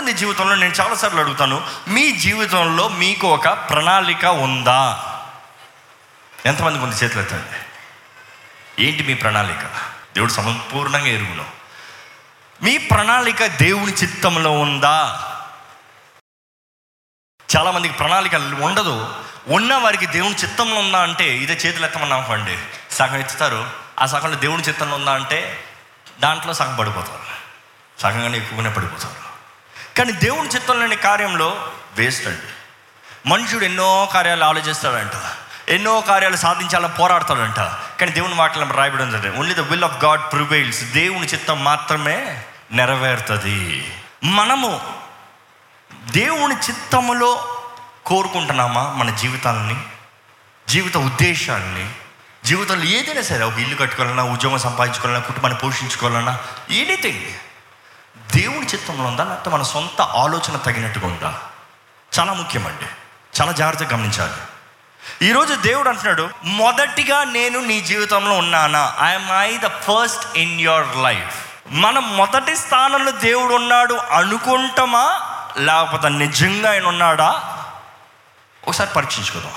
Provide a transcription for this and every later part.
ఎంతమంది జీవితంలో నేను చాలాసార్లు అడుగుతాను మీ జీవితంలో మీకు ఒక ప్రణాళిక ఉందా? ఎంతమందికి ఉంది చేతులు ఎత్తండి? ఏంటి మీ ప్రణాళిక? దేవుడు సంపూర్ణంగా ఎరుగును. మీ ప్రణాళిక దేవుని చిత్తంలో ఉందా? చాలామందికి ప్రణాళిక ఉండదు. ఉన్న వారికి దేవుని చిత్తంలో ఉందా అంటే ఇదే చేతులు ఎత్తమన్నా అనుకోండి సగం ఎత్తుతారు. ఆ సగంలో దేవుని చిత్తంలో ఉందా అంటే దాంట్లో సగం పడిపోతారు. సగంగానే ఎక్కువగానే పడిపోతారు. కానీ దేవుని చిత్తంలోని కార్యంలో వేస్ట్ అండి. మనుషుడు ఎన్నో కార్యాలు ఆలోచిస్తాడంట. ఎన్నో కార్యాలు సాధించాలని పోరాడతాడంట. కానీ దేవుని మాటలు రాయబడి only the will of God prevails దేవుని చిత్తం మాత్రమే నెరవేరుతుంది. మనము దేవుని చిత్తములో కోరుకుంటున్నామా? మన జీవితాలని జీవిత ఉద్దేశాన్ని జీవితంలో ఏదైనా సరే ఒక ఇల్లు కట్టుకోవాలన్నా ఉద్యోగం సంపాదించుకోవాలన్నా కుటుంబాన్ని పోషించుకోవాలన్నా ఎనీథింగ్ దేవుని చిత్తంలో ఉందా? లేకపోతే మన సొంత ఆలోచన తగినట్టుగా ఉందా? చాలా ముఖ్యమండి. చాలా జాగ్రత్తగా గమనించాలి. ఈరోజు దేవుడు అంటున్నాడు మొదటిగా నేను నీ జీవితంలో ఉన్నానా? I'm I the first in your life మనం మొదటి స్థానంలో దేవుడు ఉన్నాడు అనుకుంటామా? లేకపోతే నిజంగా ఆయన ఉన్నాడా? ఒకసారి పరీక్షించుకుందాం.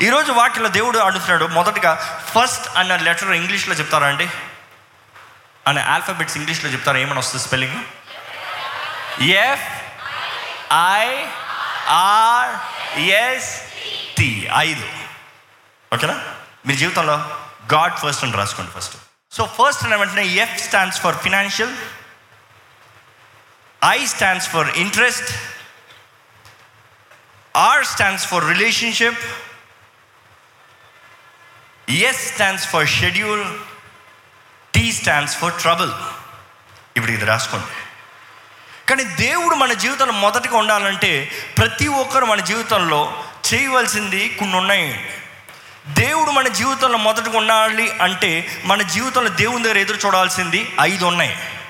ఈరోజు వాక్యలో దేవుడు అడుగుతున్నాడు మొదటిగా ఫస్ట్ అన్న లెటర్ ఇంగ్లీష్లో చెప్తారా అండి? అనే ఆల్ఫాబెట్స్ ఇంగ్లీష్లో చెప్తారు? ఏమని వస్తుంది spelling? F I R S T ఐదు. ఓకేనా? మీ జీవితంలో గాడ్ ఫస్ట్ అని రాసుకోండి ఫస్ట్ సో ఫస్ట్ అనే వెంటనే F stands for financial I stands for interest R stands for relationship S stands for schedule T stands for trouble ఇప్పుడు ఇది రాసుకోండి. కానీ దేవుడు మన జీవితంలో మొదటిగా ఉండాలంటే ప్రతి ఒక్కరు మన జీవితంలో చేయవలసింది కొన్ని ఉన్నాయి. దేవుడు మన జీవితంలో మొదటగా ఉండాలి అంటే మన జీవితంలో దేవుని దగ్గర ఎదురు చూడాల్సింది ఐదు ఉన్నాయి.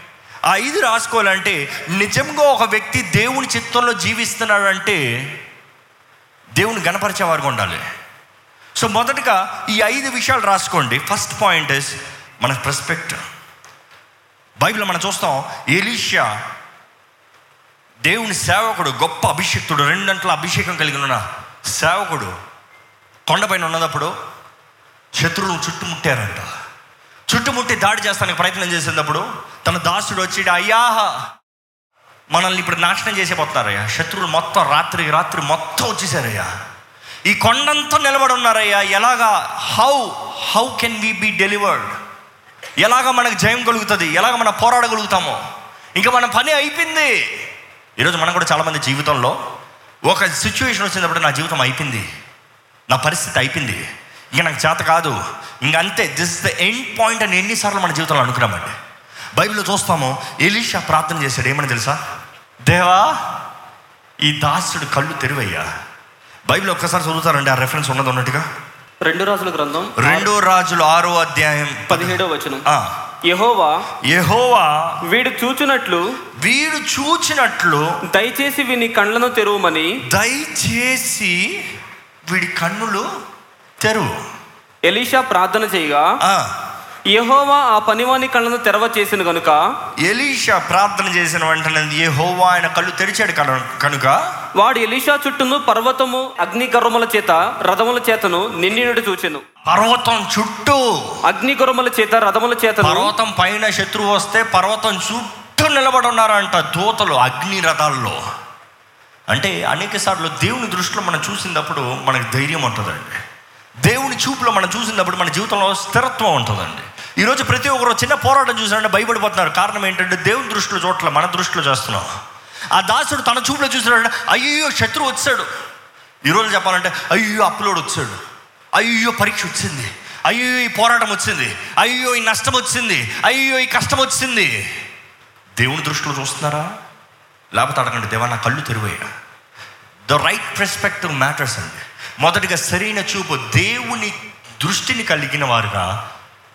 ఆ ఐదు రాసుకోవాలంటే నిజంగా ఒక వ్యక్తి దేవుని చిత్తంలో జీవిస్తున్నాడంటే దేవుని గణపరిచే ఉండాలి. సో మొదటగా ఈ ఐదు విషయాలు రాసుకోండి. ఫస్ట్ పాయింట్ ఇస్ మన ప్రెస్పెక్ట్ బైబిల్ మనం చూస్తాం ఎలీషియా దేవుని సేవకుడు గొప్ప అభిషిక్తుడు రెండంట్ల అభిషేకం కలిగిన ఉన్న సేవకుడు కొండపైన ఉన్నదప్పుడు శత్రువులు చుట్టుముట్టారంట. చుట్టుముట్టి దాడి చేస్తానికి ప్రయత్నం చేసేటప్పుడు తన దాసుడు వచ్చి అయ్యా మనల్ని ఇప్పుడు నాశనం చేసేపోతున్నారయ్యా. శత్రువులు మొత్తం రాత్రి రాత్రి మొత్తం వచ్చేసారయ్యా. ఈ కొండంతా నిలబడి ఉన్నారయ్యా. ఎలాగా? How how can we be delivered ఎలాగ మనకు జయం కలుగుతుంది? ఎలాగ మనం పోరాడగలుగుతామో? ఇంకా మన పని అయిపోయింది. ఈరోజు మనం కూడా చాలామంది జీవితంలో ఒక సిచ్యువేషన్ వచ్చినప్పుడు నా జీవితం అయిపోయింది. నా పరిస్థితి అయిపోయింది. ఇంకా నాకు చేత కాదు. ఇంక అంతే. This is the end point అని ఎన్నిసార్లు మన జీవితంలో అనుకున్నామండి. బైబిల్లో చూస్తాము ఎలీషా ప్రార్థన చేశాడు. ఏమని తెలుసా? దేవా ఈ దాసుడు కళ్ళు తెరువయ్యా. బైబిల్ ఒక్కసారి చదువుతారండి ఆ రెఫరెన్స్ ఉన్నది ఉన్నట్టుగా? రెండు రాజుల గ్రంథం రెండో రాజులు ఆరో అధ్యాయం. పదిహేడో వచనం. యహోవా యెహోవా వీడు చూచునట్లు వీడు చూచినట్లు దయచేసి వీని కండ్లను తెరువమని దయచేసి వీడి కన్నులు తెరువు. ఎలీషా ప్రార్థన చేయగా యహోవా ఆ పనివాని కళ్ళను తెరవ చేసిన గనుక. ఎలీషా ప్రార్థన చేసిన వెంటనే యెహోవా ఆయన కళ్ళు తెరిచాడు కను- కనుక. వాడు ఎలీషా చుట్టూను పర్వతము అగ్ని గర్వముల చేత రథముల చేతను నిండినట్టు చూచెను. పర్వతం చుట్టూ. అగ్ని గర్వముల చేత రథముల చేతను పర్వతం పైన శత్రువు వస్తే పర్వతం చుట్టూ నిలబడి ఉన్నారంట దూతలు అగ్ని రథాల్లో. అంటే అనేక సార్లు దేవుని దృష్టిలో మనం చూసినప్పుడు మనకు ధైర్యం ఉంటుందండి. దేవుని చూపులో మనం చూసినప్పుడు మన జీవితంలో స్థిరత్వం ఉంటుందండి. ఈరోజు ప్రతి ఒక్కరు చిన్న పోరాటం చూసారంటే భయపడిపోతున్నారు. కారణం ఏంటంటే దేవుని దృష్టిలో చూడట్లే మన దృష్టిలో చేస్తున్నాం. ఆ దాసుడు తన చూపులో చూసినాడంటే అయ్యో శత్రువు వచ్చాడు. ఈరోజు చెప్పాలంటే అయ్యో అప్లోడ్ వచ్చాడు. అయ్యో పరీక్ష వచ్చింది. అయ్యో ఈ పోరాటం వచ్చింది. అయ్యో ఈ నష్టం వచ్చింది. అయ్యో ఈ కష్టం వచ్చింది. దేవుని దృష్టిలో చూస్తున్నారా? లేకపోతే అడగండి దేవా నా కళ్ళు తెరువయ్యా ద రైట్ పర్స్పెక్టివ్ మ్యాటర్స్ అండి. మొదటిగా సరైన చూపు దేవుని దృష్టిని కలిగిన వారుగా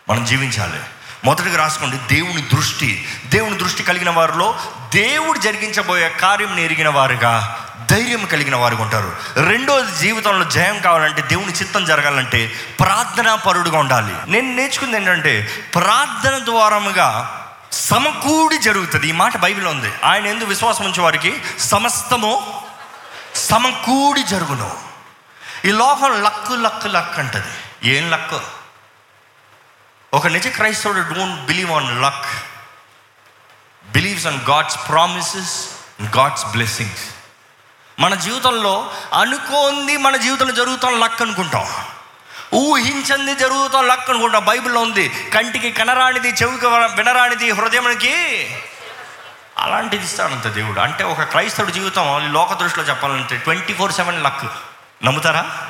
మనం జీవించాలి. మొదటిగా రాసుకోండి దేవుని దృష్టి. దేవుని దృష్టి కలిగిన వారిలో దేవుడు జరిగించబోయే కార్యం ఎరిగిన వారుగా ధైర్యం కలిగిన వారుగా ఉంటారు. రెండోది జీవితంలో జయం కావాలంటే దేవుని చిత్తం జరగాలంటే ప్రార్థనా పరుడుగా ఉండాలి. నేను నేర్చుకుంది ఏంటంటే ప్రార్థన ద్వారముగా సమకూడి జరుగుతుంది. ఈ మాట బైబిల్లో ఉంది. ఆయన ఎందుకు విశ్వాసం ఉంచే వారికి సమస్తము సమకూడి జరుగును. ఈ లోకం లక్కు లక్కు లక్ అంటది. ఏం లక్కు? ఒక నిజ క్రైస్తవుడు don't believe on luck believes on God's promises God's blessings మన జీవితంలో అనుకోంది మన జీవితంలో జరుగుతాం లక్ అనుకుంటాం. ఊహించింది జరుగుతాం లక్ అనుకుంటాం. బైబిల్లో ఉంది కంటికి కనరానిది చెవికి వినరానిది హృదయానికి అలాంటిది ఇస్తాడంత దేవుడు. అంటే ఒక క్రైస్తవుడి జీవితం లోక దృష్టిలో చెప్పాలంటే ట్వంటీ ఫోర్ సెవెన్ లక్ నమ్ముతారా?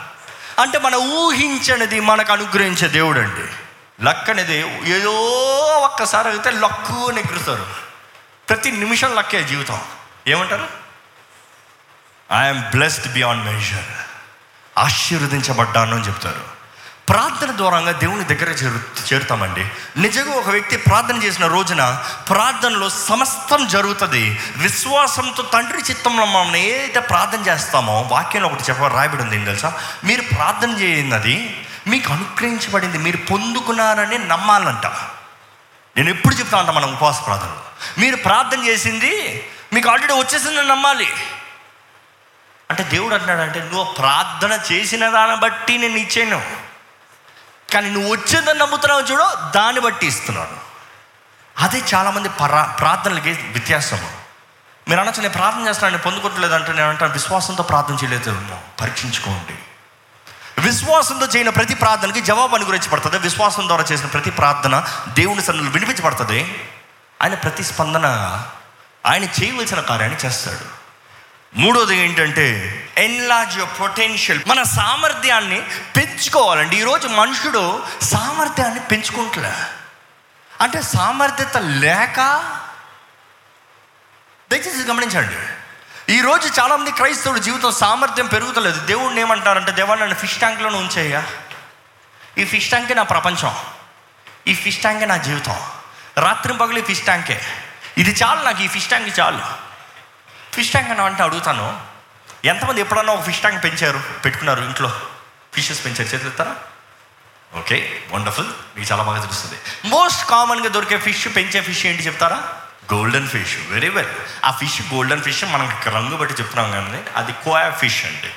అంటే మన ఊహించనిది మనకు అనుగ్రహించే దేవుడు అండి లక్ అనేది ఏదో ఒక్కసారి అయితే లక్కు అని ఎగురుతారు. ప్రతి నిమిషం లక్కే జీవితం. ఏమంటారు? ఐఎమ్ బ్లెస్డ్ బియాండ్ మెజర్ ఆశీర్వదించబడ్డాను అని చెప్తారు. ప్రార్థన ద్వారంగా దేవుని దగ్గర చేరు చేరుతామండి. నిజంగా ఒక వ్యక్తి ప్రార్థన చేసిన రోజున ప్రార్థనలో సమస్తం జరుగుతుంది. విశ్వాసంతో తండ్రి చిత్తంలో మనం ఏదైతే ప్రార్థన చేస్తామో వాక్యంలో ఒకటి చెప్ప రాయబడి ఉంది ఏం తెలుసా? మీరు ప్రార్థన చేయనది మీకు అనుగ్రహించబడింది మీరు పొందుకున్నారని నమ్మాలంట. నేను ఎప్పుడు చెప్తా ఉంటా మన ఉపవాస ప్రార్థనలు. మీరు ప్రార్థన చేసింది మీకు ఆల్రెడీ వచ్చేసిందని నమ్మాలి. అంటే దేవుడు అంటున్నాడంటే నువ్వు ప్రార్థన చేసిన దాన్ని బట్టి నేను ఇచ్చాను. కానీ నువ్వు వచ్చేదని నమ్ముతున్నావు చూడు దాన్ని బట్టి ఇస్తున్నాను. అదే చాలామంది పరా ప్రార్థనలకి వ్యత్యాసం మీరు అనొచ్చు నేను ప్రార్థన చేస్తున్నాను నేను పొందుకోవట్లేదు అంటే నేను అంటాను విశ్వాసంతో ప్రార్థన చేయలేదు పరీక్షించుకోండి విశ్వాసంతో చేయని ప్రతి ప్రార్థనకి జవాబు అనుగ్రహించబడుతుంది విశ్వాసం ద్వారా చేసిన ప్రతి ప్రార్థన దేవుని సన్నులు వినిపించబడుతుంది ఆయన ప్రతి స్పందన ఆయన చేయవలసిన కార్యాన్ని చేస్తాడు. మూడోది ఏంటంటే ఎన్లార్జ్ యువర్ పొటెన్షియల్ మన సామర్థ్యాన్ని పెంచుకోవాలండి. ఈరోజు మనుషుడు సామర్థ్యాన్ని పెంచుకుంటలే. అంటే సామర్థ్యత లేక దయచేసి గమనించండి. ఈరోజు చాలామంది క్రైస్తవుడు జీవితం సామర్థ్యం పెరుగుతలేదు. దేవుడిని ఏమంటారంటే దేవా నన్ను ఫిష్ ట్యాంక్లోనే ఉంచేయ్యా. ఈ ఫిష్ ట్యాంకే నా ప్రపంచం. ఈ ఫిష్ ట్యాంకే నా జీవితం. రాత్రి పగలు ఈ ఫిష్ ట్యాంకే ఇది చాలు నాకు ఈ ఫిష్ ట్యాంక్ చాలు. ఫిష్ ట్యాంక్ అని అంటే అడుగుతాను. ఎంతమంది ఎప్పుడన్నా ఒక ఫిష్ ట్యాంక్ పెంచారు? పెట్టుకున్నారు ఇంట్లో. ఫిషెస్ పెంచారు. చేతులుతారా ఓకే వండర్ఫుల్. మీకు చాలా బాగా తెలుస్తుంది. మోస్ట్ కామన్గా దొరికే ఫిష్ పెంచే ఫిష్ ఏంటి చెప్తారా? గోల్డెన్ ఫిష్ వెరీ వెల్ ఆ ఫిష్ గోల్డెన్ ఫిష్ మనకి రంగు బట్టి చెప్తున్నాం కానీ అది కోయా ఫిష్ అండి.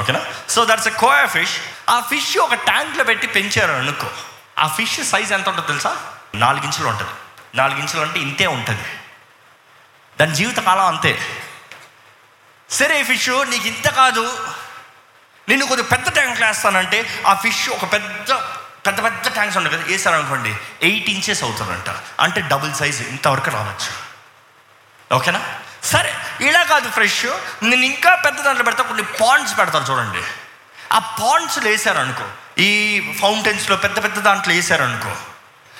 ఓకేనా so that's a koi fish ఆ ఫిష్ ఒక ట్యాంక్లో పెట్టి పెంచారు అనుకో. ఆ ఫిష్ సైజ్ ఎంత ఉంటుందో తెలుసా? నాలుగించులు ఉంటుంది. నాలుగించులు అంటే ఇంతే ఉంటుంది. దాని జీవితకాలం అంతే. సరే ఫిష్ నీకు ఇంత కాదు. నిన్ను కొద్దిగా పెద్ద ట్యాంక్ వేస్తానంటే ఆ ఫిష్ ఒక పెద్ద పెద్ద పెద్ద ట్యాంక్స్ ఉండవు కదా వేసారు అనుకోండి ఎయిట్ ఇంచెస్ అవుతుందంట. అంటే డబుల్ సైజ్ ఇంతవరకు రావచ్చు. ఓకేనా? సరే ఇలా కాదు ఫ్రెష్. నేను ఇంకా పెద్ద దాంట్లో పెడతా కొన్ని పాండ్స్ పెడతారు చూడండి. ఆ పాండ్స్లో వేసారనుకో ఈ ఫౌంటైన్స్లో పెద్ద పెద్ద దాంట్లో వేసారనుకో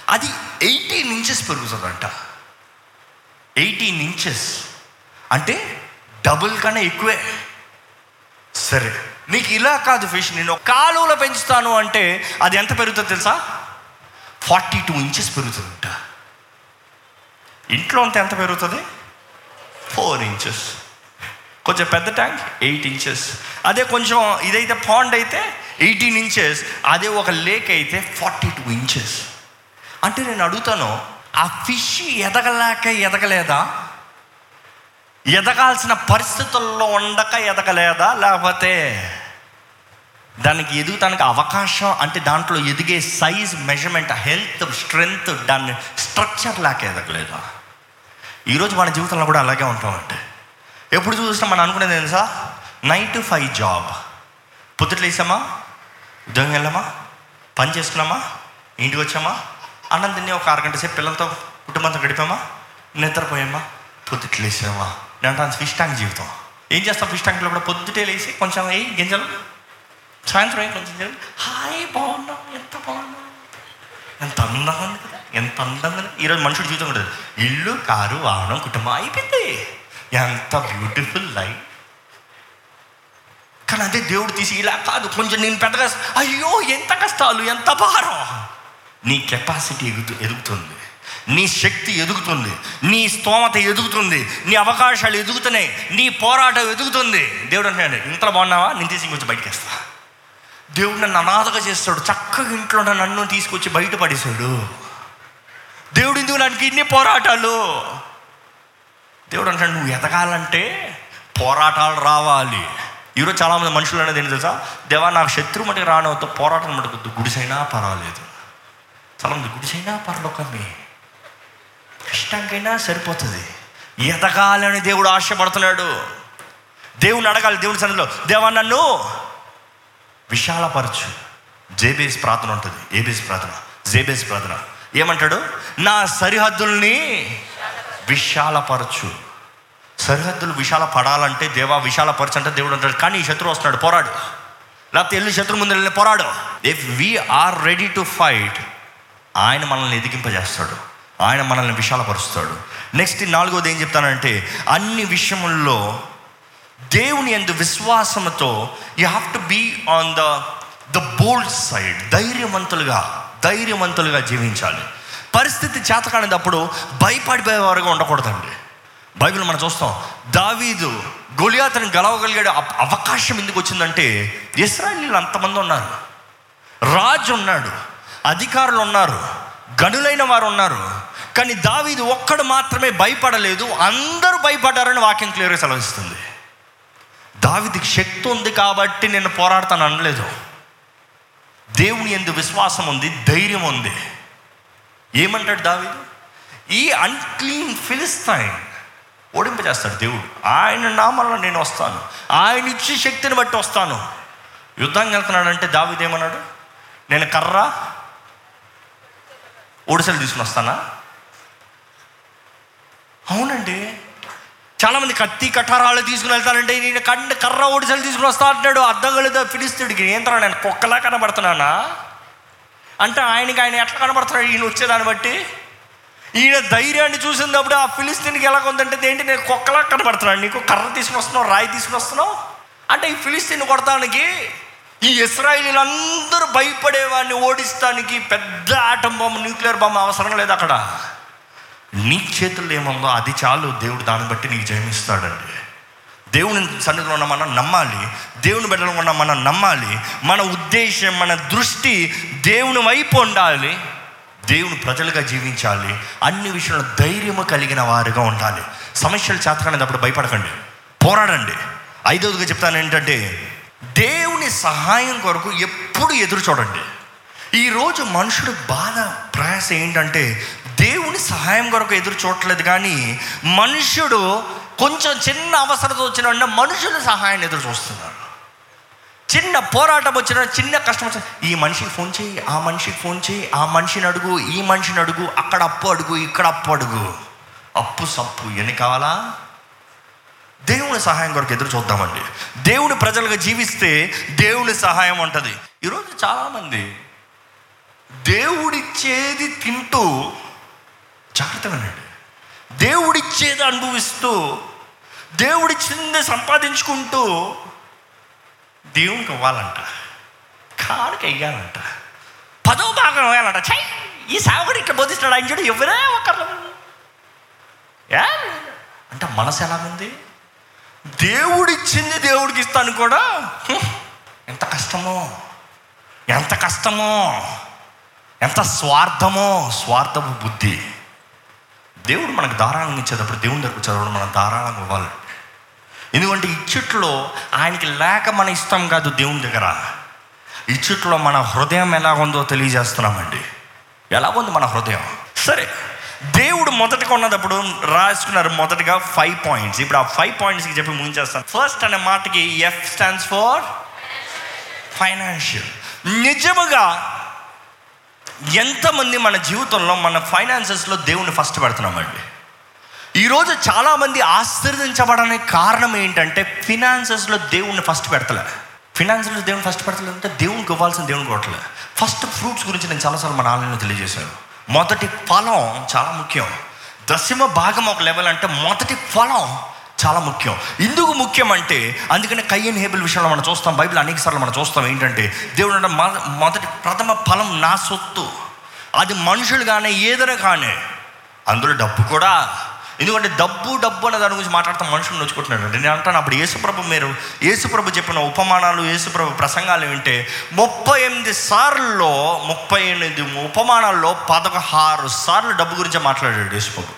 అది ఎయిటీన్ ఇంచెస్ పెరుగుతుందంట. Eighteen inches. అంటే డబుల్ కన్నా ఎక్కువే. సరే. నీకు ఇలా కాదు ఫిష్ నేను కాలువలో పెంచుతాను అంటే అది ఎంత పెరుగుతుందో తెలుసా? ఫార్టీ టూ ఇంచెస్ పెరుగుతుందంట. ఇంట్లో ఉంటే ఎంత పెరుగుతుంది? Four inches. కొంచెం పెద్ద ట్యాంక్ ఎయిట్ ఇంచెస్. అదే కొంచెం ఇదైతే పాండ్ అయితే ఎయిటీన్ ఇంచెస్. అదే ఒక లేక్ అయితే ఫార్టీ టూ ఇంచెస్. అంటే నేను అడుగుతాను ఆ ఫిష్ ఎదగలేక ఎదగలేదా? ఎదగాల్సిన పరిస్థితుల్లో ఉండక ఎదగలేదా? లేకపోతే దానికి ఎదుగుతానికి అవకాశం అంటే దాంట్లో ఎదిగే సైజ్ మెజర్మెంట్ హెల్త్ స్ట్రెంగ్త్ దాని స్ట్రక్చర్ లేక ఎదగలేదు? ఈరోజు మన జీవితంలో కూడా అలాగే ఉంటామంటే ఎప్పుడు చూసినా మనం అనుకునేది తెలుసా నైన్ టు ఫైవ్ జాబ్ పొద్దుట్లు వేసామా ఉద్యోగం వెళ్ళామా? పని చేసుకున్నామా? ఇంటికి వచ్చామా? అన్నం తిని ఒక అరగంట సేపు పిల్లలతో కుటుంబంతో గడిపామా? నిద్రపోయామా? పొద్దుట్లు వేసామా నేను అంటాను ఫిష్ ట్యాంక్ జీవితం. ఏం చేస్తాం ఫిష్ ట్యాంక్లో కూడా? పొద్దుటే లేసి కొంచెం ఏ గింజలు సాయంత్రం కొంచెం హాయ్ బాగున్నాం. ఎంత బాగున్నాం? ఎంత అందంగా ఉంది కదా. ఎంత అందంగా ఈరోజు మనుషుడు జీవితం ఉండదు ఇల్లు కారు వాహనం కుటుంబం అయిపోయింది. ఎంత బ్యూటిఫుల్ లైఫ్ కానీ అదే దేవుడు తీసి ఇలా కాదు. కొంచెం నేను పెద్దగా అయ్యో ఎంత కష్టాలు ఎంత భారం. నీ కెపాసిటీ ఎదుగు ఎదుగుతుంది. నీ శక్తి ఎదుగుతుంది. నీ స్తోమత ఎదుగుతుంది. నీ అవకాశాలు ఎదుగుతున్నాయి. నీ పోరాటం ఎదుగుతుంది. దేవుడు అంటాడు ఇంత బాగున్నావా? నేను తీసి కొంచెం బయటకు దేవుడు నన్ను అనాథగా చేస్తాడు. చక్కగా ఇంట్లో ఉన్న నన్ను తీసుకొచ్చి బయటపడేశాడు దేవుడు ఎందుకు నాకు ఇన్ని పోరాటాలు? దేవుడు అంటాడు నువ్వు ఎదగాలంటే పోరాటాలు రావాలి. ఈరోజు చాలామంది మనుషులు అనేది ఏంటి తెలుసా? దేవా నాకు శత్రు మటుకు రానవద్దు పోరాటం మటుకొద్దు గుడిసైనా పర్వాలేదు. చాలామంది గుడిసైనా పర్లోకమే కష్టంకైనా సరిపోతుంది. ఎదగాలని దేవుడు ఆశపడుతున్నాడు. దేవుని అడగాలి దేవుని సన్నిధిలో. దేవా నన్ను విశాలపరచు. జేబేస్ ప్రార్థన ఉంటుంది. ఏబేస్ ప్రార్థన. జేబేస్ ప్రార్థన. ఏమంటాడు? నా సరిహద్దుల్ని విశాలపరచు. సరిహద్దులు విశాల పడాలంటే దేవా విశాలపరచు అంటే దేవుడు అంటాడు. కానీ ఈ శత్రువు వస్తున్నాడు. పోరాడు. లేకపోతే వెళ్ళి శత్రు ముందు వెళ్ళి పోరాడు. If we are ready to fight ఆయన మనల్ని ఎదిగింపజేస్తాడు. ఆయన మనల్ని విశాలపరుస్తాడు. నెక్స్ట్ నాలుగోది ఏం చెప్తానంటే అన్ని విషయముల్లో దేవుని ఎందు విశ్వాసంతో you have to be on the the bold side ధైర్యవంతులుగా ధైర్యవంతులుగా జీవించాలి. పరిస్థితి చేతకానిదప్పుడు భయపడిపోయేవారుగా ఉండకూడదండి. బైబిల్ మనం చూస్తాం దావీదు గొలియాతని గెలవగలిగాడు అవకాశం ఎందుకు వచ్చిందంటే ఇస్రాయలీలు అంతమంది ఉన్నారు. రాజు ఉన్నాడు అధికారులు ఉన్నారు గనులైన వారు ఉన్నారు. కానీ దావీదు ఒక్కడు మాత్రమే భయపడలేదు అందరూ భయపడ్డారని వాక్యం క్లియర్గా సెలవిస్తుంది. దావిదికి శక్తి ఉంది కాబట్టి నేను పోరాడతాను అనలేదు. దేవుని ఎందు విశ్వాసం ఉంది ధైర్యం ఉంది. ఏమంటాడు దావిదు? ఈ అన్క్లీన్ ఫిలిస్తైన్ ఓడింపజేస్తాడు దేవుడు. ఆయన నామల్లో నేను వస్తాను. ఆయన ఇచ్చే శక్తిని బట్టి వస్తాను. యుద్ధానికి వెళ్తున్నాడంటే దావీదు ఏమన్నాడు? నేను కర్ర ఒడిసెలు తీసుకుని వస్తానా? అవునండి. చాలామంది కత్తి కఠారాలు తీసుకుని వెళ్తానంటే నేను కండ కర్ర ఒడిసలు తీసుకుని వస్తా అంటాడు అర్థం కలదు ఫిలిస్తుడికి ఏంటన్నా నేను కుక్కలా కనబడుతున్నానా? అంటే ఆయనకి ఆయన ఎట్లా కనబడుతున్నాడు? ఈయన వచ్చేదాన్ని బట్టి. ఈయన ధైర్యాన్ని చూసినప్పుడు ఆ ఫిలిస్తీన్కి ఎలా ఉందంటే ఏంటి నేను కుక్కలా కనబడుతున్నాను? నీకు కర్ర తీసుకుని వస్తున్నావు? రాయి తీసుకుని వస్తున్నావు? అంటే ఈ ఫిలిస్తీన్ కొడతానికి ఈ ఇస్రాయిలీలందరూ భయపడేవాడిని ఓడిస్తానికి పెద్ద ఆటం బొమ్మ న్యూక్లియర్ బొమ్మ అవసరం లేదు అక్కడ. నీ చేతుల్లో ఏముందో అది చాలు. దేవుడు దాన్ని బట్టి నీకు జయమిస్తాడండి. దేవుని సన్నిధిలో ఉన్న మనం నమ్మాలి. దేవుని బిడ్డలో ఉన్న మనం నమ్మాలి. మన ఉద్దేశం మన దృష్టి దేవుని వైపు ఉండాలి. దేవుని ప్రజలుగా జీవించాలి. అన్ని విషయంలో ధైర్యము కలిగిన వారుగా ఉండాలి. సమస్యలు చేతకనేటప్పుడు భయపడకండి. పోరాడండి. ఐదవదిగా చెప్తాను ఏంటంటే దేవుని సహాయం కొరకు ఎప్పుడు ఎదురు చూడండి. ఈరోజు మనుషుడు బాధ ప్రయాస ఏంటంటే దేవుని సహాయం కొరకు ఎదురు చూడట్లేదు కానీ మనుషుడు కొంచెం చిన్న అవసరత వచ్చిన వెంటనే మనుషుల సహాయాన్ని ఎదురు చూస్తున్నారు చిన్న పోరాటం వచ్చిన చిన్న కష్టం వచ్చిన ఈ మనిషికి ఫోన్ చేయి ఆ మనిషికి ఫోన్ చేయి ఆ మనిషిని అడుగు ఈ మనిషిని అడుగు అక్కడ అప్పు అడుగు ఇక్కడ అప్పు అడుగు. అప్పు సప్పు ఎన్ని కావాలా? దేవుని సహాయం కొరకు ఎదురు చూద్దామండి. దేవుని ప్రజలుగా జీవిస్తే దేవుని సహాయం ఉంటుంది. ఈరోజు చాలామంది దేవుడిచ్చేది తింటూ జాగ్రత్త వినండి దేవుడిచ్చేది అనుభవిస్తూ దేవుడిచ్చింది సంపాదించుకుంటూ దేవునికి ఇవ్వాలంట కాడికి వెయ్యాలంట పదో భాగం వేయాలంట చై ఈ సాగుడు ఇక్కడ బోధిస్తాడు ఆయన చూడు ఎవరే ఒకరు. అంటే మనసు ఎలాగుంది? దేవుడిచ్చింది దేవుడికి ఇస్తాను కూడా ఎంత కష్టమో. ఎంత కష్టమో. ఎంత స్వార్థమో. స్వార్థపు బుద్ధి. దేవుడు మనకు ధారాళంగా ఇచ్చేటప్పుడు దేవుని దగ్గర చదవడం మనం ధారాళంగా ఇవ్వాలి. ఎందుకంటే ఇచ్చుట్లో ఆయనకి లేక మన ఇష్టం కాదు దేవుని దగ్గర. ఇచ్చుట్లో మన హృదయం ఎలా ఉందో తెలియజేస్తున్నామండి. ఎలా ఉంది మన హృదయం? సరే దేవుడు మొదటగా ఉన్నప్పుడు రాసుకున్నారు మొదటగా ఫైవ్ పాయింట్స్ ఇప్పుడు ఆ ఫైవ్ పాయింట్స్కి చెప్పి ముంచేస్తాను. ఫస్ట్ అనే మాటకి ఎఫ్ స్టాండ్స్ ఫర్ ఫైనాన్షియల్ నిజముగా ఎంతమంది మన జీవితంలో మన ఫైనాన్సెస్లో దేవుని ఫస్ట్ పెడుతున్నామండి ఈరోజు చాలామంది ఆశీర్వదించబడడానికి కారణం ఏంటంటే ఫినాన్సెస్లో దేవుణ్ణి ఫస్ట్ పెడతలే. ఫినాన్సెస్లో దేవుని ఫస్ట్ పెడతలేదు అంటే దేవునికి ఇవ్వాల్సిన దేవుని కొట్టలే. ఫస్ట్ ఫ్రూట్స్ గురించి నేను చాలాసార్లు మన ఆలయంలో తెలియజేశాను. మొదటి ఫలం చాలా ముఖ్యం. దశమ భాగం ఒక లెవెల్ అంటే మొదటి ఫలం చాలా ముఖ్యం. ఎందుకు ముఖ్యం అంటే అందుకనే కయ్యన్ హేబుల్ విషయంలో మనం చూస్తాం బైబిల్ అనేక సార్లు మనం చూస్తాం ఏంటంటే దేవుడు అంటే మొదటి ప్రథమ ఫలం నా సొత్తు. అది మనుషులు కానీ ఏదైనా కానీ అందులో డబ్బు కూడా. ఎందుకంటే డబ్బు డబ్బు అనే దాని గురించి మాట్లాడతాం మనుషులు నొచ్చుకుంటున్నాడు నేను అంటాను అప్పుడు యేసుప్రభు మీరు యేసుప్రభు చెప్పిన ఉపమానాలు యేసుప్రభు ప్రసంగాలు వింటే ముప్పై ఎనిమిది సార్ల్లో ముప్పై ఎనిమిది ఉపమానాల్లో పదహారు సార్లు డబ్బు గురించి మాట్లాడాడు యేసుప్రభు.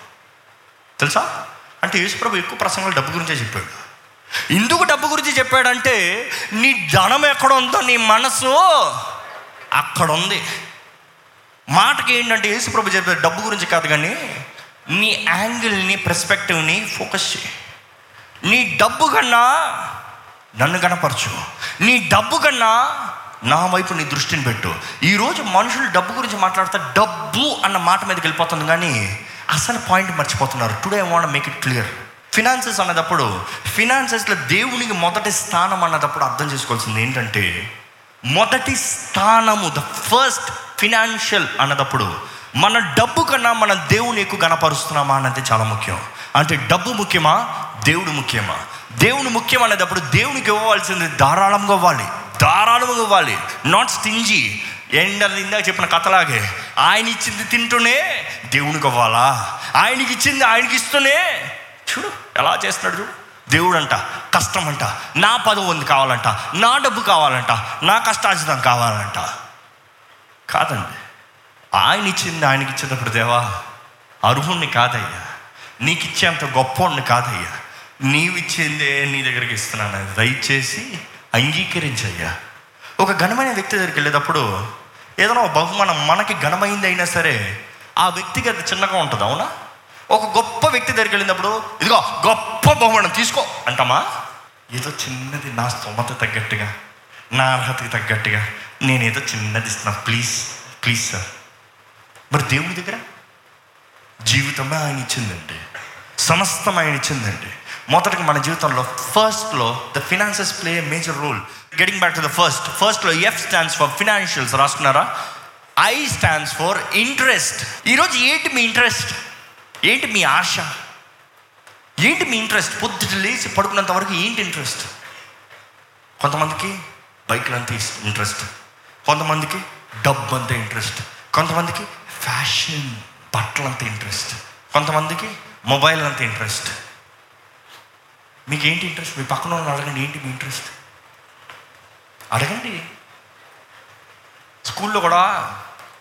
తెలుసా? అంటే యేసుప్రభు ఎక్కువ ప్రసంగాలు డబ్బు గురించే చెప్పాడు. ఎందుకు డబ్బు గురించి చెప్పాడంటే నీ ధనం ఎక్కడ ఉందో నీ మనసు అక్కడ ఉంది మాటకి ఏంటంటే యేసుప్రభు చెప్పారు డబ్బు గురించి కాదు కానీ నీ యాంగిల్ని పర్స్పెక్టివ్ని ఫోకస్ చేయి. నీ డబ్బు కన్నా నన్ను కనపరచు. నీ డబ్బు కన్నా నా వైపు నీ దృష్టిని పెట్టు. ఈరోజు మనుషులు డబ్బు గురించి మాట్లాడితే డబ్బు అన్న మాట మీదకి వెళ్ళిపోతుంది కానీ అసలు పాయింట్ మర్చిపోతున్నారు. Today I want make it clear finances అన్నదప్పుడు ఫినాన్సెస్లో దేవునికి మొదటి స్థానం అన్నదప్పుడు అర్థం చేసుకోవాల్సింది ఏంటంటే మొదటి స్థానము ద ఫస్ట్ ఫినాన్షియల్ అన్నదప్పుడు మన డబ్బు కన్నా మన దేవుని ఎక్కువ గణపరుస్తున్నామా అన్నది చాలా ముఖ్యం. అంటే డబ్బు ముఖ్యమా? దేవుడు ముఖ్యమా? దేవుని ముఖ్యం అనేటప్పుడు దేవునికి ఇవ్వవలసింది ధారాళంగా ఇవ్వాలి. ధారాళంగా ఇవ్వాలి. నాట్ స్టింజీ ఎండలు ఇందాక చెప్పిన కథలాగే. ఆయన ఇచ్చింది తింటూనే దేవునికి అవ్వాలా ఆయనకి ఇచ్చింది ఆయనకి ఇస్తూనే. చూడు ఎలా చేస్తున్నాడు చూడు. దేవుడు అంట కష్టం అంట నా పదవి ఉంది కావాలంట నా డబ్బు కావాలంట నా కష్టార్జితం కావాలంట. కాదండి ఆయన ఇచ్చింది ఆయనకి ఇచ్చినప్పుడు దేవా అర్హుణ్ణి కాదయ్యా. నీకు ఇచ్చేంత గొప్పవాణ్ణి కాదయ్యా. నీవిచ్చిందే నీ దగ్గరికి ఇస్తున్నాను. దయచేసి అంగీకరించయ్యా. ఒక ఘనమైన వ్యక్తి దగ్గరికి వెళ్ళేటప్పుడు ఏదైనా బహుమానం మనకి ఘనమైంది అయినా సరే ఆ వ్యక్తికి అది చిన్నగా ఉంటుంది అవునా? ఒక గొప్ప వ్యక్తి దగ్గరికి వెళ్ళినప్పుడు ఇదిగో గొప్ప బహుమానం తీసుకో అంటామా? ఏదో చిన్నది నా స్తోమత తగ్గట్టుగా నా అర్హతకి తగ్గట్టుగా నేను ఏదో చిన్నది ఇస్తున్నా. Please please sir. మరి దేవుడి దగ్గర? జీవితమే ఆయన ఇచ్చిందండి. సమస్తం ఆయన ఇచ్చిందండి. మొదటికి మన జీవితంలో ఫస్ట్లో the finances play major role getting back to the first ఫస్ట్లో ఎఫ్ స్టాండ్స్ ఫర్ ఫినాన్షియల్స్ రాసుకున్నారా ఐ స్టాండ్స్ ఫర్ ఇంట్రెస్ట్ ఈరోజు ఏంటి మీ ఇంట్రెస్ట్ ఏంటి మీ ఆశ? ఏంటి మీ ఇంట్రెస్ట్ పొద్దుట లేచి పడుకున్నంత వరకు ఏంటి ఇంట్రెస్ట్ కొంతమందికి బైక్లు అంత ఇంట్రెస్ట్ కొంతమందికి డబ్బు అంత ఇంట్రెస్ట్ కొంతమందికి ఫ్యాషన్ బట్టలు అంత ఇంట్రెస్ట్ కొంతమందికి మొబైల్ అంత ఇంట్రెస్ట్ మీకు ఏంటి ఇంట్రెస్ట్ మీ పక్కన వాళ్ళని అడగండి ఏంటి మీ ఇంట్రెస్ట్ అడగండి. స్కూల్లో కూడా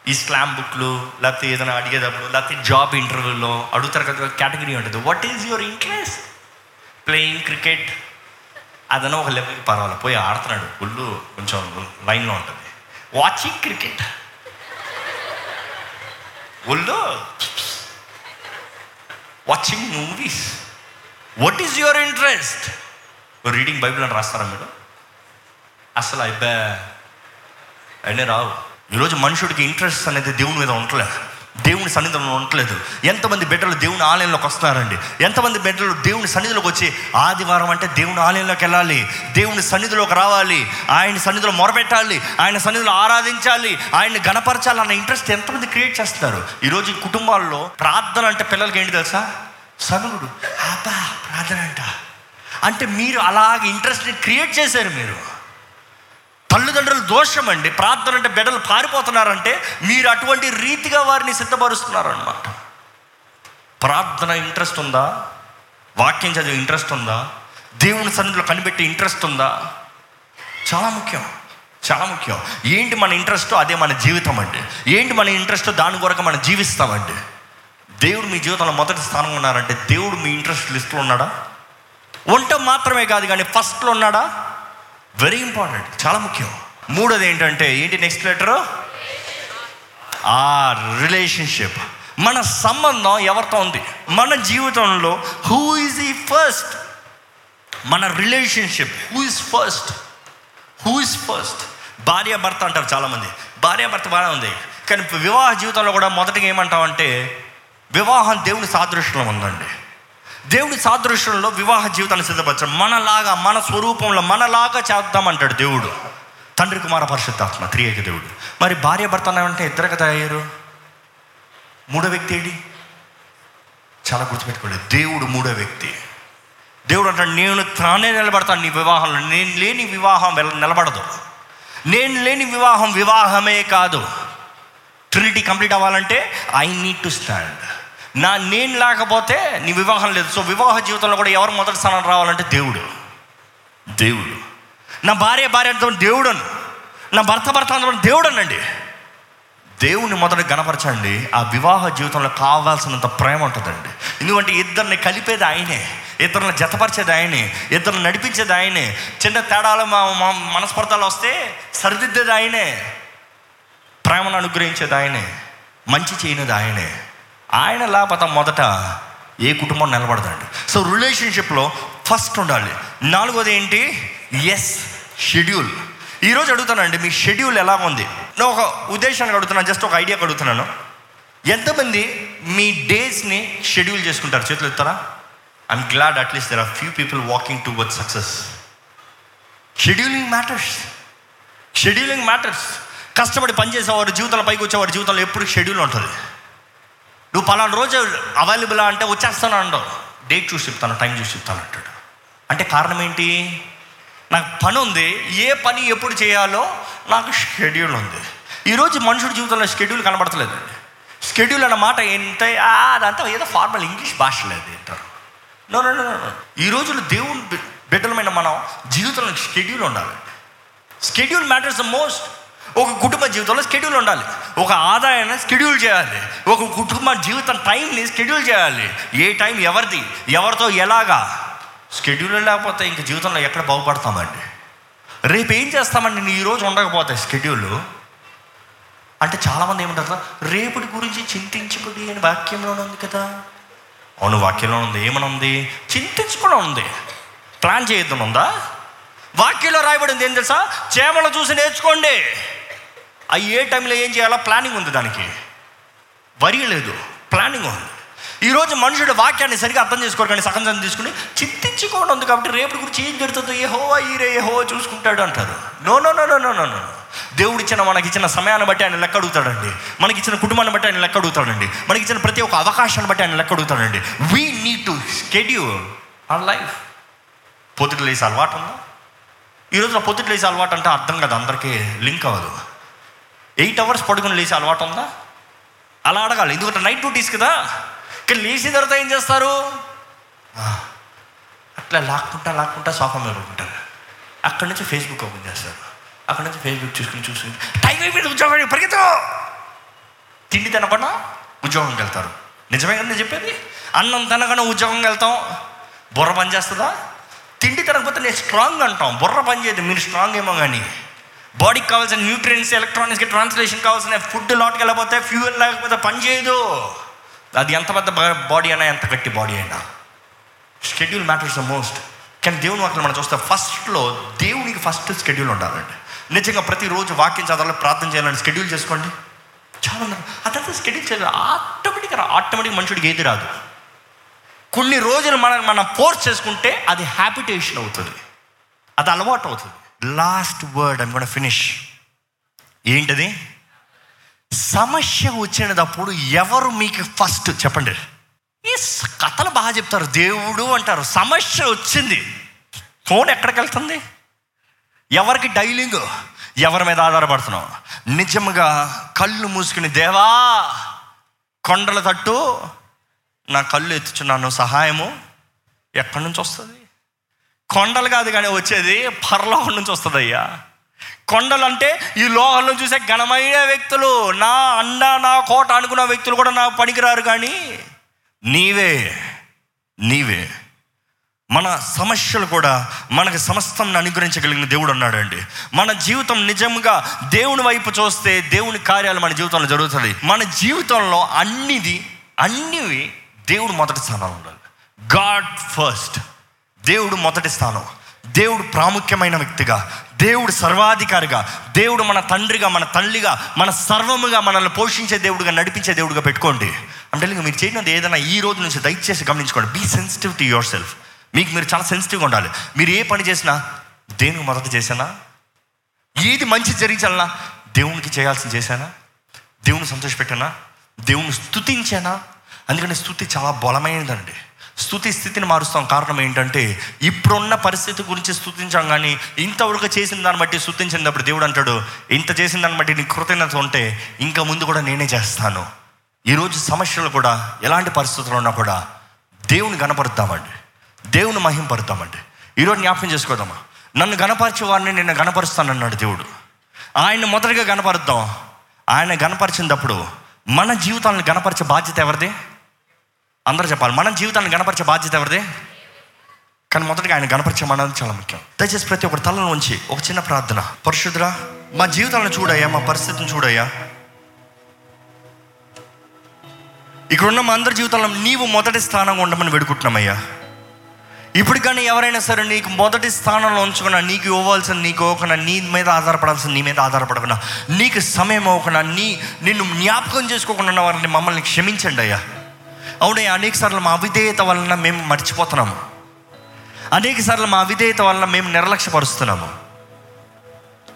ఈ స్లామ్ బుక్లు లేకపోతే ఏదైనా అడిగేటప్పుడు లేకపోతే జాబ్ ఇంటర్వ్యూలో అడుగుతారు కదా కేటగిరీ ఉంటుంది. What is your interest playing cricket అదన ఒక లెవెల్కి పర్వాలేదు. పోయి ఆడుతున్నాడు. ఒళ్ళు కొంచెం లైన్లో ఉంటుంది. వాచింగ్ క్రికెట్ ఒళ్ళు watching movies what is your interest reading Bible అని రాస్తారా మీరు? అసలు అయిపోయా అయినా రావు. ఈరోజు మనుషుడికి ఇంట్రెస్ట్ అనేది దేవుని మీద ఉండలేదు దేవుని సన్నిధిలో ఉండట్లేదు. ఎంతమంది బిడ్డలు దేవుని ఆలయంలోకి వస్తున్నారండి? ఎంతమంది బిడ్డలు దేవుని సన్నిధిలోకి వచ్చి ఆదివారం అంటే దేవుని ఆలయంలోకి వెళ్ళాలి దేవుని సన్నిధిలోకి రావాలి ఆయన సన్నిధిలో మొరపెట్టాలి ఆయన సన్నిధిలో ఆరాధించాలి ఆయన్ని గణపరచాలి అన్న ఇంట్రెస్ట్ ఎంతమంది క్రియేట్ చేస్తున్నారు? ఈరోజు కుటుంబాల్లో ప్రార్థన అంటే పిల్లలకి ఏంటి తెలుసా? సనుగుడు అబ్బా ప్రార్థన అంట. అంటే మీరు అలాగే ఇంట్రెస్ట్ని క్రియేట్ చేశారు మీరు. తల్లిదండ్రులు దోషం అండి ప్రార్థన అంటే బిడ్డలు పారిపోతున్నారంటే మీరు అటువంటి రీతిగా వారిని సిద్ధపరుస్తున్నారన్నమాట. ప్రార్థన ఇంట్రెస్ట్ ఉందా? వాక్యం చదివే ఇంట్రెస్ట్ ఉందా? దేవుని సన్నిధిలో కనిపెట్టే ఇంట్రెస్ట్ ఉందా? చాలా ముఖ్యం. చాలా ముఖ్యం. ఏంటి మన ఇంట్రెస్ట్ అదే మన జీవితం అండి ఏంటి మన ఇంట్రెస్ట్ దాని కొరకు మనం జీవిస్తామండి. దేవుడు మీ జీవితంలో మొదటి స్థానంలో ఉన్నారంటే దేవుడు మీ ఇంట్రెస్ట్ లిస్ట్లో ఉన్నాడా? ఉండటం మాత్రమే కాదు కానీ ఫస్ట్లో ఉన్నాడా? వెరీ ఇంపార్టెంట్ చాలా ముఖ్యం. మూడోది ఏంటంటే ఏంటి నెక్స్ట్ లెటర్ ఆ రిలేషన్షిప్ మన సంబంధం ఎవరితో ఉంది? మన జీవితంలో హూ ఈజ్ ఈ ఫస్ట్ మన relationship who is first who is first భార్య భర్త అంటారు చాలామంది. భార్య భర్త బాగానే ఉంది. కానీ వివాహ జీవితంలో కూడా మొదటిగా ఏమంటామంటే వివాహం దేవుని సాదృశ్యం ఉందండి. దేవుడి సాదృశ్యంలో వివాహ జీవితాన్ని సిద్ధపరచడం. మనలాగా మన స్వరూపంలో మనలాగా చేద్దామంటాడు దేవుడు. తండ్రి కుమార పరిశుద్ధాత్మ త్రియేక దేవుడు. మరి భార్య భర్త అంటే ఇద్దరు కదా అయ్యారు? మూడో వ్యక్తి ఏంటి చాలా గుర్తుపెట్టుకోండి దేవుడు మూడో వ్యక్తి. దేవుడు అంటాడు నేను తానే నిలబడతాను నీ వివాహంలో. నేను లేని వివాహం నిలబడదు. నేను లేని వివాహం వివాహమే కాదు. ట్రినిటీ కంప్లీట్ అవ్వాలంటే ఐ నీడ్ టు స్టాండ్ నా నేను లేకపోతే నీ వివాహం లేదు. సో వివాహ జీవితంలో కూడా ఎవరు మొదటి స్థానం రావాలంటే దేవుడు. దేవుడు. నా భార్య భార్య అంటే దేవుడు అను నా భర్త భర్త అంటే దేవుడు అనండి దేవుని మొదట గణపరచండి. ఆ వివాహ జీవితంలో కావాల్సినంత ప్రేమ ఉంటుందండి. ఎందుకంటే ఇద్దరిని కలిపేది ఆయనే. ఇద్దరిని జతపరిచేది ఆయనే. ఇద్దరిని నడిపించేది ఆయనే. చిన్న తేడాలు మా మా వస్తే సరిదిద్దేది ఆయనే. ప్రేమను అనుగ్రహించేది ఆయనే. మంచి చేయనిది ఆయనే. ఆయన లేకపోతే మొదట ఏ కుటుంబం నిలబడదండి. సో రిలేషన్షిప్లో ఫస్ట్ ఉండాలి. నాలుగోది ఏంటి? ఎస్ షెడ్యూల్ ఈరోజు అడుగుతానండి మీ షెడ్యూల్ ఎలా ఉంది నేను ఒక ఉద్దేశానికి అడుగుతున్నాను జస్ట్ ఒక ఐడియాకి అడుగుతున్నాను. ఎంతమంది మీ డేస్ని షెడ్యూల్ చేసుకుంటారు? చేతులు ఎత్తారా I'm glad at least there are few people walking to worth success scheduling matters scheduling matters కష్టపడి పనిచేసేవారు జీవితంలో పైకి వచ్చేవారి జీవితంలో ఎప్పుడు షెడ్యూల్ ఉంటుంది. నువ్వు పలానా రోజు అవైలబుల్ అంటే వచ్చేస్తాను అండవు డేట్ చూసి చెప్తాను టైం చూసి చెప్తాను అంటాడు. అంటే కారణం ఏంటి? నాకు పని ఉంది. ఏ పని ఎప్పుడు చేయాలో నాకు షెడ్యూల్ ఉంది. ఈరోజు మనుషుడి జీవితంలో షెడ్యూల్ కనబడతలేదండి షెడ్యూల్ అన్న మాట ఏంటంటే అదంతా ఏదో ఫార్మల్ ఇంగ్లీష్ భాష లేదు అంటారు. నో నో నో ఈ రోజుల్లో దేవుని బిడ్డలమైన మనం జీవితంలో షెడ్యూల్ ఉండాలి. షెడ్యూల్ మ్యాటర్స్ ద మోస్ట్ ఒక కుటుంబ జీవితంలో షెడ్యూల్ ఉండాలి. ఒక ఆదాయాన్ని షెడ్యూల్ చేయాలి. ఒక కుటుంబ జీవితం టైంని షెడ్యూల్ చేయాలి. ఏ టైం ఎవరిది ఎవరితో ఎలాగా? షెడ్యూల్ లేకపోతే ఇంక జీవితంలో ఎక్కడ బాగుపడతామండి? రేపు ఏం చేస్తామండి? నేను ఈరోజు ఉండకపోతే షెడ్యూల్ అంటే చాలామంది ఏమంటారు రేపటి గురించి చింతించబడి అని వాక్యంలోనే ఉంది కదా. అవును వాక్యంలో ఉంది. ఏమని ఉంది? చింతించకుండా ఉంది. ప్లాన్ చేయొద్దు ఉందా? వాక్యంలో రాయబడింది ఏం తెలుసా? చేమలు చూసి నేర్చుకోండి. ఆ ఏ టైంలో ఏం చేయాలో ప్లానింగ్ ఉంది దానికి. వరి లేదు ప్లానింగ్ ఉంది. ఈరోజు మనుషుడు వాక్యాన్ని సరిగా అర్థం చేసుకోరు కానీ సగం సగం తీసుకుని చింతించుకోవడం ఉంది కాబట్టి రేపటి గురించి ఏం జరుగుతుందో ఏ హో ఈరే ఏ హో చూసుకుంటాడు అంటారు. No no no no no no no. దేవుడు ఇచ్చిన మనకి ఇచ్చిన సమయాన్ని బట్టి ఆయన లెక్క అడుగుతాడండి. మనకి ఇచ్చిన కుటుంబాన్ని బట్టి ఆయన లెక్క అడుగుతాడండి. మనకి ఇచ్చిన ప్రతి ఒక్క అవకాశాన్ని బట్టి ఆయన లెక్క అడుగుతాడండి. We need to schedule our life పొద్దుట లేసి అలవాటు ఉందా? ఈరోజు నా పొద్దుట లేసి అలవాటు అంటే అర్థం కదా అందరికీ లింక్ అవ్వదు. ఎయిట్ అవర్స్ పడుకుని లేచి అలవాటు ఉందా? అలా అడగాలి. ఎందుకంటే నైట్ డ్యూటీస్ కదా. ఇక్కడ లేచిన తర్వాత ఏం చేస్తారు? అట్లా లాక్కుంటా లాక్కుంటా సోఫా మీద పడుకుంటారు అక్కడి నుంచి ఫేస్బుక్ ఓపెన్ చేస్తారు. అక్కడి నుంచి ఫేస్బుక్ చూసుకుని చూసుకుని. టైం అయిపోయింది ఉద్యోగం పరిగెత్తు! తిండి తినకుండా ఉద్యోగంకి వెళ్తారు. నిజమే కదా చెప్పేది? అన్నం తినకుండా ఉద్యోగంకి వెళ్తాం. బుర్ర పని చేస్తుందా? తిండి తినకపోతే నేను స్ట్రాంగ్ అంటాం. బుర్ర పని చేయదు. మీరు స్ట్రాంగ్ ఏమో కానీ బాడీకి కావాల్సిన న్యూట్రియన్స్ ఎలక్ట్రానిక్స్కి ట్రాన్స్లేషన్ కావాల్సిన ఫుడ్ లోటుకి వెళ్ళకపోతే ఫ్యూయల్ లేకపోతే పని చేయదు. అది ఎంత పెద్ద బాడీ అయినా ఎంత గట్టి బాడీ అయినా. షెడ్యూల్ మ్యాటర్స్ ద మోస్ట్ కానీ దేవుని వాక్యం మనం చూస్తే ఫస్ట్లో దేవునికి ఫస్ట్ షెడ్యూల్ ఉండాలండి. నిజంగా ప్రతిరోజు వాక్యం చదవాలి ప్రార్థన చేయాలని షెడ్యూల్ చేసుకోండి. చాలా అదంతా షెడ్యూల్ చేయాలి ఆటోమేటిక్గా ఆటోమేటిక్ మనుషుడికి ఏది రాదు. కొన్ని రోజులు మనం మనం ఫోర్స్ చేసుకుంటే అది హ్యాబిటేషన్ అవుతుంది. అది అలవాటు అవుతుంది. లాస్ట్ వర్డ్ ఐమ్ కూడా ఫినిష్ ఏంటది? సమస్య వచ్చినప్పుడు ఎవరు మీకు ఫస్ట్ చెప్పండి. ఈ కథలు బాగా చెప్తారు. దేవుడు అంటారు. సమస్య వచ్చింది. ఫోన్ ఎక్కడికి వెళ్తుంది? ఎవరికి డైలింగ్? ఎవరి మీద ఆధారపడుతున్నావు? నిజంగా కళ్ళు మూసుకుని దేవా కొండల తట్టు నా కళ్ళు ఎత్తుచున్నాను. సహాయము ఎక్కడి నుంచి వస్తుంది? కొండలు కాదు కానీ వచ్చేది పరలోకం నుంచి వస్తుంది అయ్యా కొండలు అంటే ఈ లోకంలో చూసే ఘనమైన వ్యక్తులు. నా అండ నా కోట అనుకున్న వ్యక్తులు కూడా నా పనికిరారు కానీ నీవే నీవే. మన సమస్యలు కూడా మనకు సమస్తం అనుగ్రహించగలిగిన దేవుడు అన్నాడండి మన జీవితం నిజంగా దేవుని వైపు చూస్తే దేవుని కార్యాలు మన జీవితంలో జరుగుతుంది. మన జీవితంలో అన్నిది అన్నివి దేవుడు మొదటి స్థానంలో ఉండాలి. గాడ్ ఫస్ట్ దేవుడు మొదటి స్థానం. దేవుడు ప్రాముఖ్యమైన వ్యక్తిగా దేవుడు సర్వాధికారిగా దేవుడు మన తండ్రిగా మన తల్లిగా మన సర్వముగా మనల్ని పోషించే దేవుడుగా నడిపించే దేవుడుగా పెట్టుకోండి. అంటే మీరు చేసినది ఏదైనా ఈ రోజు నుంచి దయచేసి గమనించుకోండి. Be sensitive to yourself మీకు మీరు చాలా సెన్సిటివ్గా ఉండాలి. మీరు ఏ పని చేసినా దేనికి మొదట చేశానా? ఏది మంచి జరిగించాలన్నా దేవునికి చేయాల్సింది చేశానా? దేవుని సంతోషపెట్టానా? దేవుని స్థుతించానా అందుకని స్థుతి చాలా బలమైనదండి. స్థుతి స్థితిని మారుస్తాం. కారణం ఏంటంటే ఇప్పుడున్న పరిస్థితి గురించి స్థుతించాం కానీ ఇంతవరకు చేసిన దాన్ని బట్టి స్థుతించినప్పుడు దేవుడు అంటాడు ఇంత చేసిన దాన్ని బట్టి నీ కృతజ్ఞత ఉంటే ఇంకా ముందు కూడా నేనే చేస్తాను. ఈరోజు సమస్యలు కూడా ఎలాంటి పరిస్థితులు ఉన్నా కూడా దేవుని గణపరుద్దామండి. దేవుని మహింపరుద్దామండి. ఈరోజు జ్ఞాపకం చేసుకోదామా నన్ను గణపరిచే వారిని నిన్ను గణపరుస్తానన్నాడు దేవుడు. ఆయన మొదటిగా గణపరుద్దాం. ఆయన గణపరిచినప్పుడు మన జీవితాలను గణపరిచే బాధ్యత ఎవరిది? అందరూ చెప్పాలి మన జీవితాన్ని గణపరిచే బాధ్యత ఎవరిది? కానీ మొదటగా ఆయన గణపరిచే చాలా ముఖ్యం. దయచేసి ప్రతి ఒక్కరి తలను ఉంచి ఒక చిన్న ప్రార్థన. పరిశుద్ధరా మా జీవితాలను చూడయ్యా మా పరిస్థితిని చూడయ్యా. ఇక్కడున్న మా అందరి జీవితంలో నీవు మొదటి స్థానంగా ఉండమని వేడుకుంటున్నామయ్యా. ఇప్పుడు కానీ ఎవరైనా సరే నీకు మొదటి స్థానంలో ఉంచుకున్నా నీకు ఇవ్వాల్సిన నీకు ఇవ్వకుండా నీ మీద ఆధారపడాల్సిన నీ మీద ఆధారపడకుండా నీకు సమయం అవ్వకుండా నీ నిన్ను జ్ఞాపకం చేసుకోకుండా ఉన్న వారిని మమ్మల్ని క్షమించండి అయ్యా. అవునయ్యా అనేక సార్లు మా అవిధేయత వలన మేము మర్చిపోతున్నాము. అనేక సార్లు మా అవిధేయత వలన మేము నిర్లక్ష్యపరుస్తున్నాము.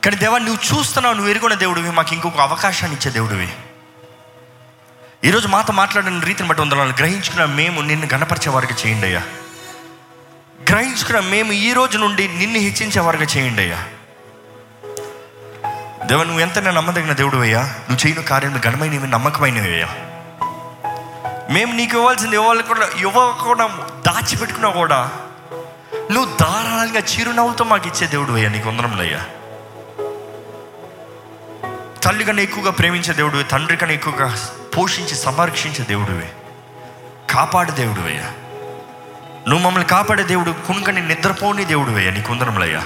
కానీ దేవా నువ్వు చూస్తున్నావు నువ్వు ఎరుగున్న దేవుడివి మాకు ఇంకొక అవకాశాన్ని ఇచ్చే దేవుడివి. ఈరోజు మాతో మాట్లాడిన రీతిని బట్టి ఉండాలని గ్రహించుకున్న మేము నిన్ను గణపరిచే వారికి చేయండి అయ్యా. గ్రహించుకున్న మేము ఈ రోజు నుండి నిన్ను హెచ్చించే వారికి చేయండి అయ్యా. దేవ నువ్వు ఎంత నమ్మదగిన దేవుడు అయ్యా నువ్వు చేయని కార్యం ఘనమైనవి నమ్మకమైనవి అయ్యా. మేము నీకు ఇవ్వాల్సింది ఇవ్వకుండా కూడా ఇవ్వకుండా దాచిపెట్టుకున్నా కూడా నువ్వు ధారాళంగా చిరునవ్వుతో మాకు ఇచ్చే దేవుడు అయ్యా నీకు వందరంలయ్యా తల్లి కన్నా ఎక్కువగా ప్రేమించే దేవుడివి తండ్రి కన్నా ఎక్కువగా పోషించి సంరక్షించే దేవుడివి కాపాడే దేవుడు అయ్యా. నువ్వు మమ్మల్ని కాపాడే దేవుడు కునుకని నిద్రపోని దేవుడు అయ్యా నీకు వందరంలయ్యా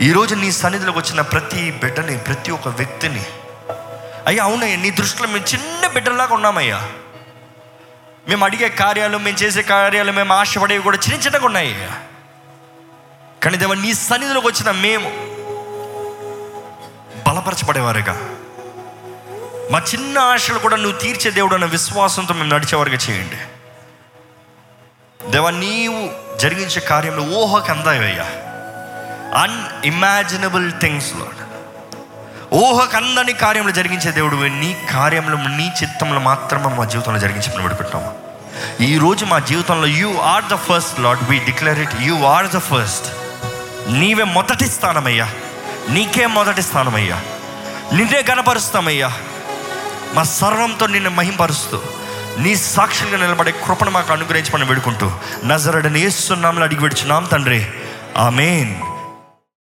ఈరోజు నీ సన్నిధిలోకి వచ్చిన ప్రతి బిడ్డని ప్రతి ఒక్క వ్యక్తిని అయ్యా అవునయ్యా నీ దృష్టిలో మేము చిన్న బిడ్డలాగా ఉన్నామయ్యా. మేము అడిగే కార్యాలు మేము చేసే కార్యాలు మేము ఆశపడేవి కూడా చిన్న చిన్నగా ఉన్నాయి. అయ్యా కానీ దేవ నీ సన్నిధిలోకి వచ్చిన మేము బలపరచబడేవారుగా. మా చిన్న ఆశలు కూడా నువ్వు తీర్చే దేవుడు అన్న విశ్వాసంతో మేము నడిచేవారుగా చేయండి. దేవా నీవు జరిగించే కార్యంలో ఊహకు అందాయ్యా అన్ఇమాజినబుల్ థింగ్స్లో అందని కార్యంలో జరిగించే దేవుడు నీ కార్యములు నీ చిత్తంలో మాత్రమే మా జీవితంలో జరిగించి పెడుకుంటాము ఈ రోజు మా జీవితంలో you are the first Lord we declare it you are the first నీవే మొదటి స్థానమయ్యా. నీకే మొదటి స్థానమయ్యా. నిన్నే గణపరుస్తామయ్యా. మా సర్వంతో నిన్ను మహింపరుస్తూ నీ సాక్షిగా నిలబడే కృపను మాకు అనుగ్రహించమని వేడుకుంటూ నజరడని ఏస్తున్నాములు అడిగి విడుచున్నాం తండ్రి. ఆమెన్.